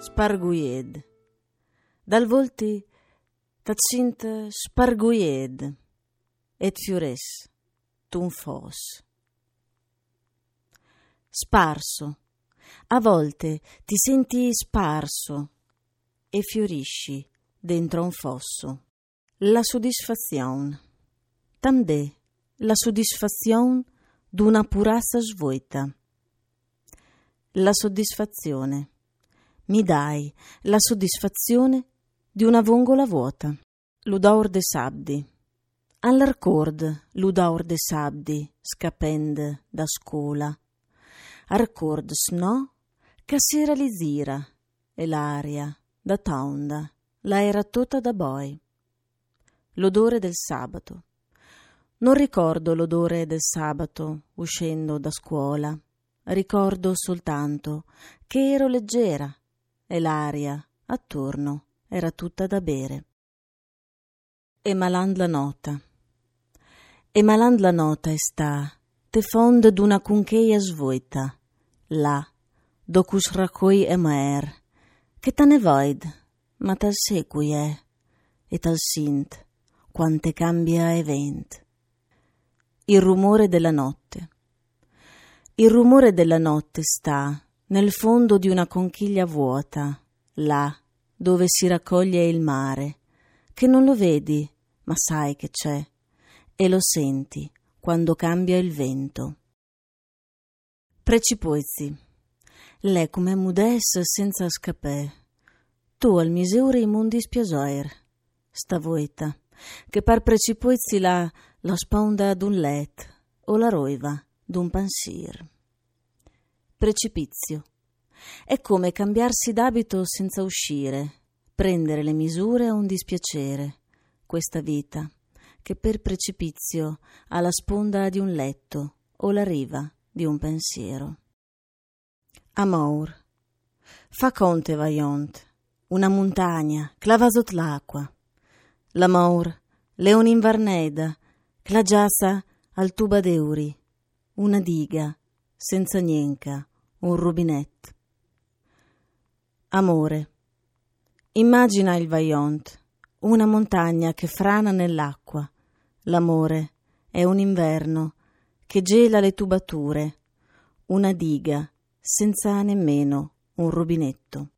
sparguied. Dal volti tacint sparguied et fiores tun fos. Sparso. A volte ti senti sparso e fiorisci dentro un fosso. La soddisfazione. També la soddisfazione d'una purassa svuota. La soddisfazione. Mi dai la soddisfazione di una vongola vuota. L'udaur de sabdi. All'arcord l'udaur de sabdi scapend da scuola. Arcord sno che si realizzira e l'aria da tonda la era tutta da boi. L'odore del sabato. Non ricordo l'odore del sabato uscendo da scuola. Ricordo soltanto che ero leggera e l'aria attorno era tutta da bere. E maland la nota. E maland la nota sta, te fond d'una cuncheia svoita, là, docus racoi e mer, che te ne void, ma tal sequi è, e tal sint, quante cambia event. Il rumore della notte. Il rumore della notte sta nel fondo di una conchiglia vuota, là dove si raccoglie il mare, che non lo vedi, ma sai che c'è, e lo senti quando cambia il vento. Precipozzi. Lei come mudes senza scapè. Tu al miseure in mundi spiasoir. Sta voita, che par precipozzi la, la sponda d'un let, o la roiva d'un pensier. Precipizio. È come cambiarsi d'abito senza uscire, prendere le misure a un dispiacere, questa vita, che per precipizio ha la sponda di un letto o la riva di un pensiero. Amor. Fa conte vaiont, una montagna, clavasot l'acqua. L'amor, leon invarneda, clagiassa al tuba d'euri, una diga, senza nienca, un rubinetto. Amore. Immagina il Vaillant, una montagna che frana nell'acqua. L'amore è un inverno che gela le tubature, una diga senza nemmeno un rubinetto.